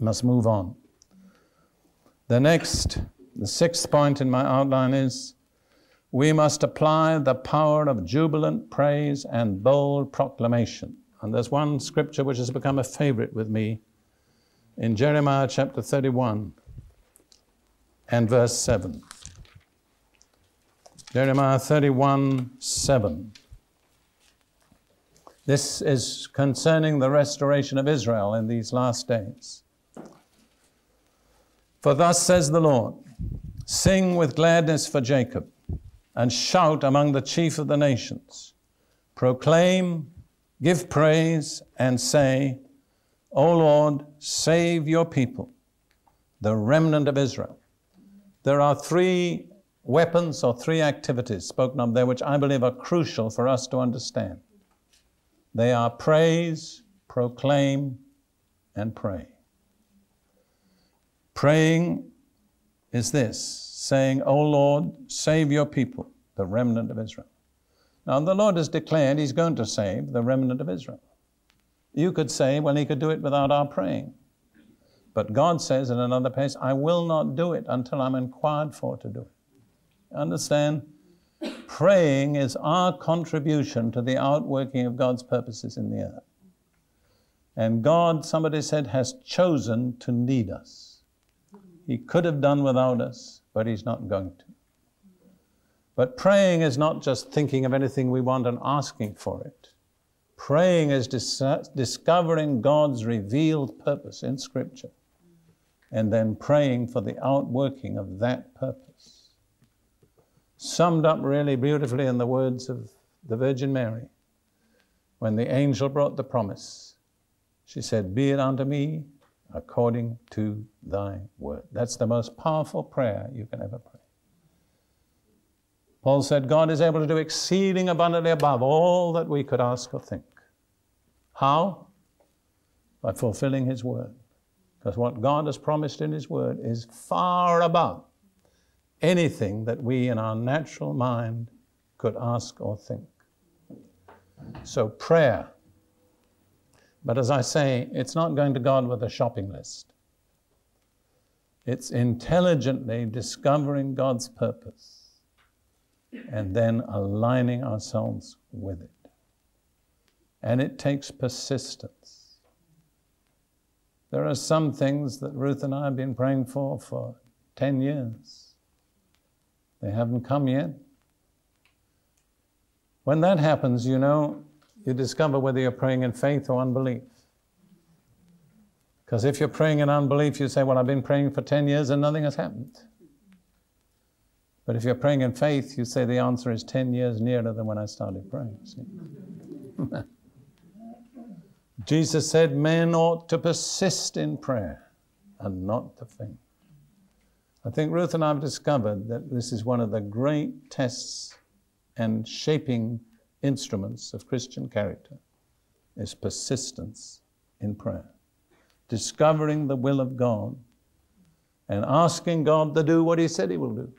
must move on. The next, the sixth point in my outline is we must apply the power of jubilant praise and bold proclamation. And there's one scripture which has become a favorite with me in Jeremiah chapter 31 and verse 7. Jeremiah 31 7. This is concerning the restoration of Israel in these last days. For thus says the Lord Sing with gladness for Jacob, and shout among the chief of the nations. Proclaim, give praise, and say, O Lord, save your people, the remnant of Israel. There are three weapons or three activities spoken of there which I believe are crucial for us to understand. They are praise, proclaim, and pray. Praying is this saying, O Lord, save your people, the remnant of Israel. Now, the Lord has declared He's going to save the remnant of Israel. You could say, well, He could do it without our praying. But God says in another place, I will not do it until I'm inquired for to do it. Understand? Praying is our contribution to the outworking of God's purposes in the earth. And God, somebody said, has chosen to lead us. He could have done without us, but He's not going to. But praying is not just thinking of anything we want and asking for it. Praying is dis- discovering God's revealed purpose in Scripture and then praying for the outworking of that purpose summed up really beautifully in the words of the Virgin Mary. When the angel brought the promise, she said, Be it unto me according to thy word. That's the most powerful prayer you can ever pray. Paul said, God is able to do exceeding abundantly above all that we could ask or think. How? By fulfilling His word. Because what God has promised in His word is far above anything that we in our natural mind could ask or think. So, prayer. But as I say, it's not going to God with a shopping list. It's intelligently discovering God's purpose and then aligning ourselves with it. And it takes persistence. There are some things that Ruth and I have been praying for for 10 years they haven't come yet. When that happens, you know, you discover whether you're praying in faith or unbelief. Because if you're praying in unbelief, you say, Well, I've been praying for 10 years and nothing has happened. But if you're praying in faith, you say the answer is 10 years nearer than when I started praying. Jesus said men ought to persist in prayer and not to faint. I think Ruth and I have discovered that this is one of the great tests and shaping instruments of Christian character is persistence in prayer. Discovering the will of God and asking God to do what He said He will do.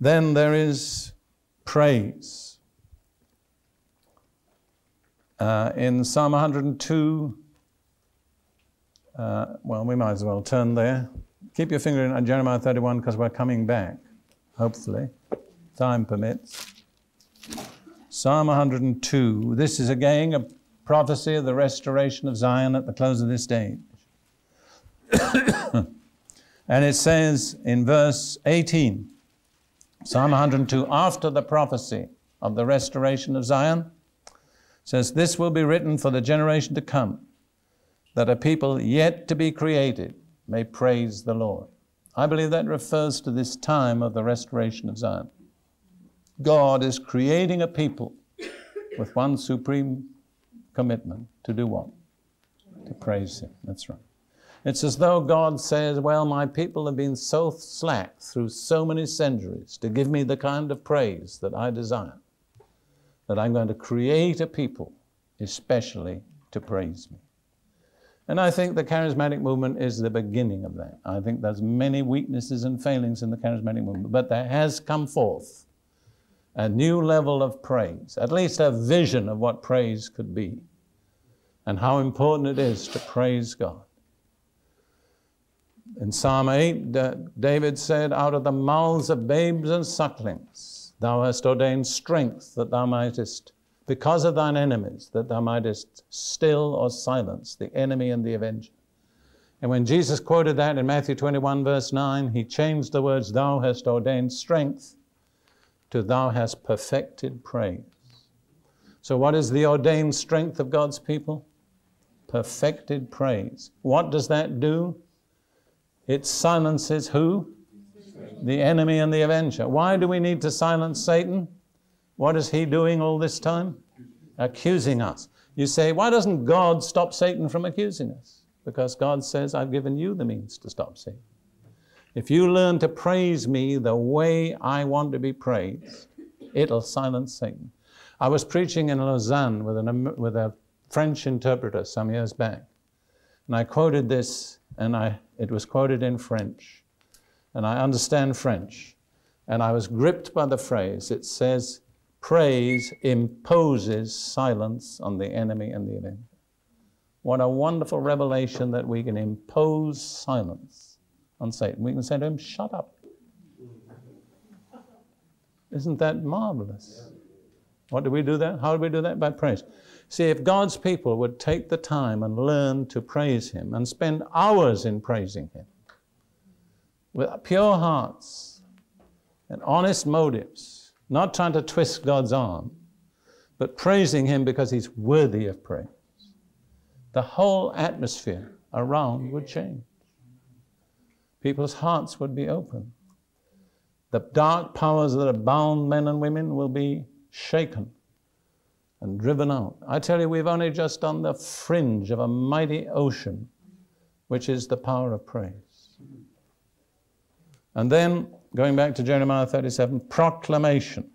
Then there is praise. Uh, in Psalm 102, uh, well, we might as well turn there. Keep your finger in Jeremiah 31 because we're coming back, hopefully. Time permits. Psalm 102. This is again a prophecy of the restoration of Zion at the close of this age. and it says in verse 18, Psalm 102, after the prophecy of the restoration of Zion, says, This will be written for the generation to come that a people yet to be created may praise the Lord. I believe that refers to this time of the restoration of Zion. God is creating a people with one supreme commitment to do what? To praise Him. That's right. It's as though God says, Well, my people have been so slack through so many centuries to give me the kind of praise that I desire, that I'm going to create a people especially to praise me. And I think the charismatic movement is the beginning of that. I think there's many weaknesses and failings in the charismatic movement, but there has come forth a new level of praise, at least a vision of what praise could be. and how important it is to praise God. In Psalm 8, David said, Out of the mouths of babes and sucklings, thou hast ordained strength that thou mightest, because of thine enemies, that thou mightest still or silence the enemy and the avenger. And when Jesus quoted that in Matthew 21, verse 9, he changed the words, Thou hast ordained strength, to Thou hast perfected praise. So, what is the ordained strength of God's people? Perfected praise. What does that do? It silences who? The enemy and the avenger. Why do we need to silence Satan? What is he doing all this time? Accusing us. You say, why doesn't God stop Satan from accusing us? Because God says, I've given you the means to stop Satan. If you learn to praise me the way I want to be praised, it'll silence Satan. I was preaching in Lausanne with, an, with a French interpreter some years back, and I quoted this, and I, it was quoted in French, and I understand French, and I was gripped by the phrase. It says, Praise imposes silence on the enemy and the avenger. What a wonderful revelation that we can impose silence on Satan. We can say to him, Shut up. Isn't that marvelous? What do we do that? How do we do that? By praise. See, if God's people would take the time and learn to praise Him and spend hours in praising Him with pure hearts and honest motives, not trying to twist God's arm, but praising Him because He's worthy of praise the whole atmosphere around would change. People's hearts would be open. The dark powers that have bound men and women will be shaken and driven out. I tell you, we've only just on the fringe of a mighty ocean, which is the power of praise. And then, going back to Jeremiah 37, proclamation.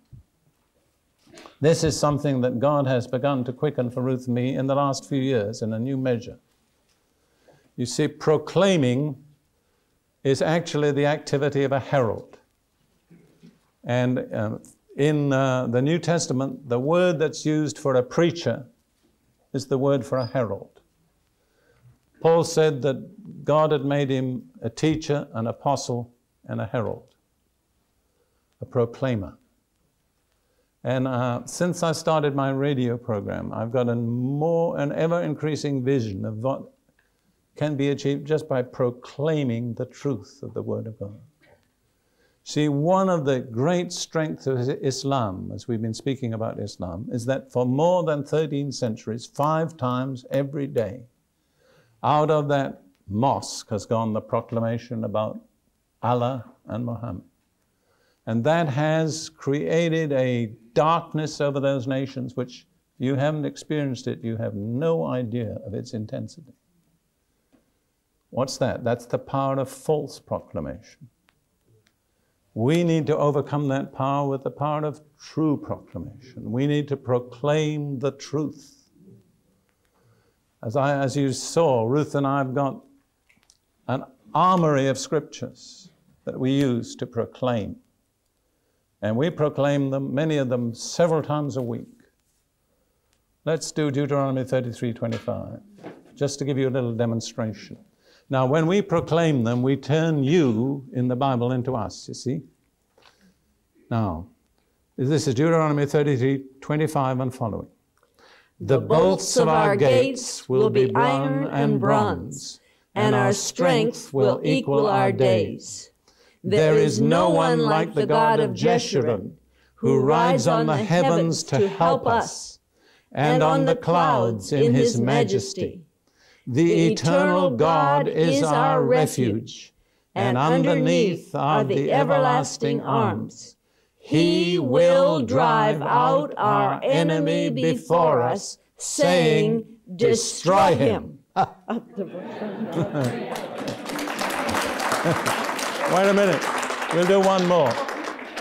This is something that God has begun to quicken for Ruth and me in the last few years in a new measure. You see, proclaiming is actually the activity of a herald. And uh, in uh, the New Testament, the word that's used for a preacher is the word for a herald. Paul said that God had made him a teacher, an apostle, and a herald, a proclaimer. And uh, since I started my radio program, I've got a more and ever increasing vision of what can be achieved just by proclaiming the truth of the Word of God. See, one of the great strengths of Islam, as we've been speaking about Islam, is that for more than 13 centuries, five times every day, out of that mosque has gone the proclamation about Allah and Muhammad. And that has created a darkness over those nations which if you haven't experienced it, you have no idea of its intensity. What's that? That's the power of false proclamation. We need to overcome that power with the power of true proclamation. We need to proclaim the truth. As, I, as you saw, Ruth and I have got an armory of scriptures that we use to proclaim. And we proclaim them, many of them, several times a week. Let's do Deuteronomy 33 25, just to give you a little demonstration. Now, when we proclaim them, we turn you in the Bible into us, you see? Now, this is Deuteronomy 33 25 and following. The bolts of our gates will be iron and bronze, and our strength will equal our days. There is no one like the God of Jeshurun, who rides on the heavens to help us, and on the clouds in his majesty. The eternal God is our refuge, and underneath are the everlasting arms. He will drive out our enemy before us, saying, Destroy him. Wait a minute. We'll do one more.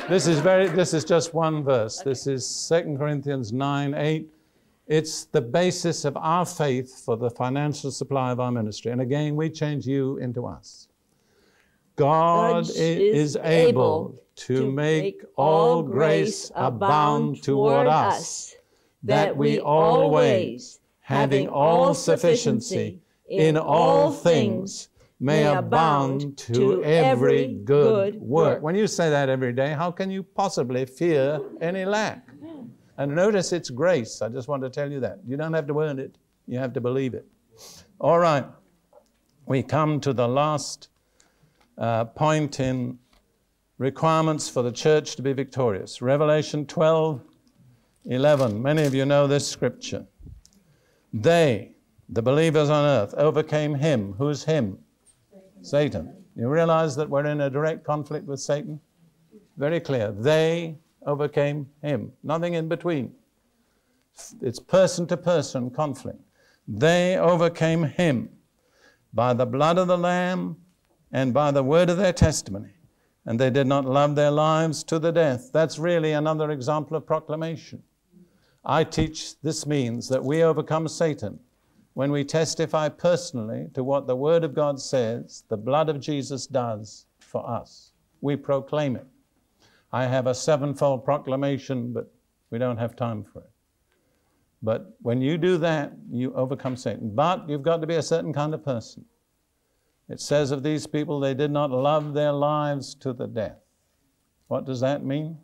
This is very this is just one verse. This is 2 Corinthians 9, 8. It's the basis of our faith for the financial supply of our ministry. And again, we change you into us. God is able to make all grace abound toward us, that we always, having all sufficiency in all things, may abound to every good work. When you say that every day, how can you possibly fear any lack? And notice it's grace. I just want to tell you that. You don't have to earn it, you have to believe it. All right, we come to the last uh, point in requirements for the church to be victorious. Revelation 12 11. Many of you know this scripture. They, the believers on earth, overcame him. Who's him? Satan. Satan. You realize that we're in a direct conflict with Satan? Very clear. They overcame him. Nothing in between. It's person to person conflict. They overcame him by the blood of the Lamb and by the word of their testimony. And they did not love their lives to the death. That's really another example of proclamation. I teach this means that we overcome Satan when we testify personally to what the Word of God says the blood of Jesus does for us. We proclaim it. I have a sevenfold proclamation, but we don't have time for it. But when you do that, you overcome Satan. But you've got to be a certain kind of person. It says of these people, they did not love their lives to the death. What does that mean?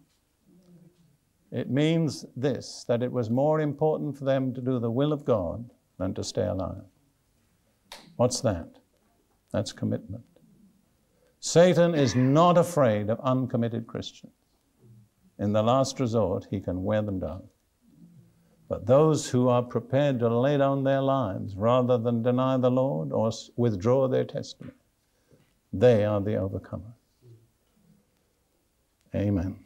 It means this that it was more important for them to do the will of God than to stay alive. What's that? That's commitment. Satan is not afraid of uncommitted Christians. In the last resort, he can wear them down. But those who are prepared to lay down their lives rather than deny the Lord or withdraw their testimony, they are the overcomers. Amen.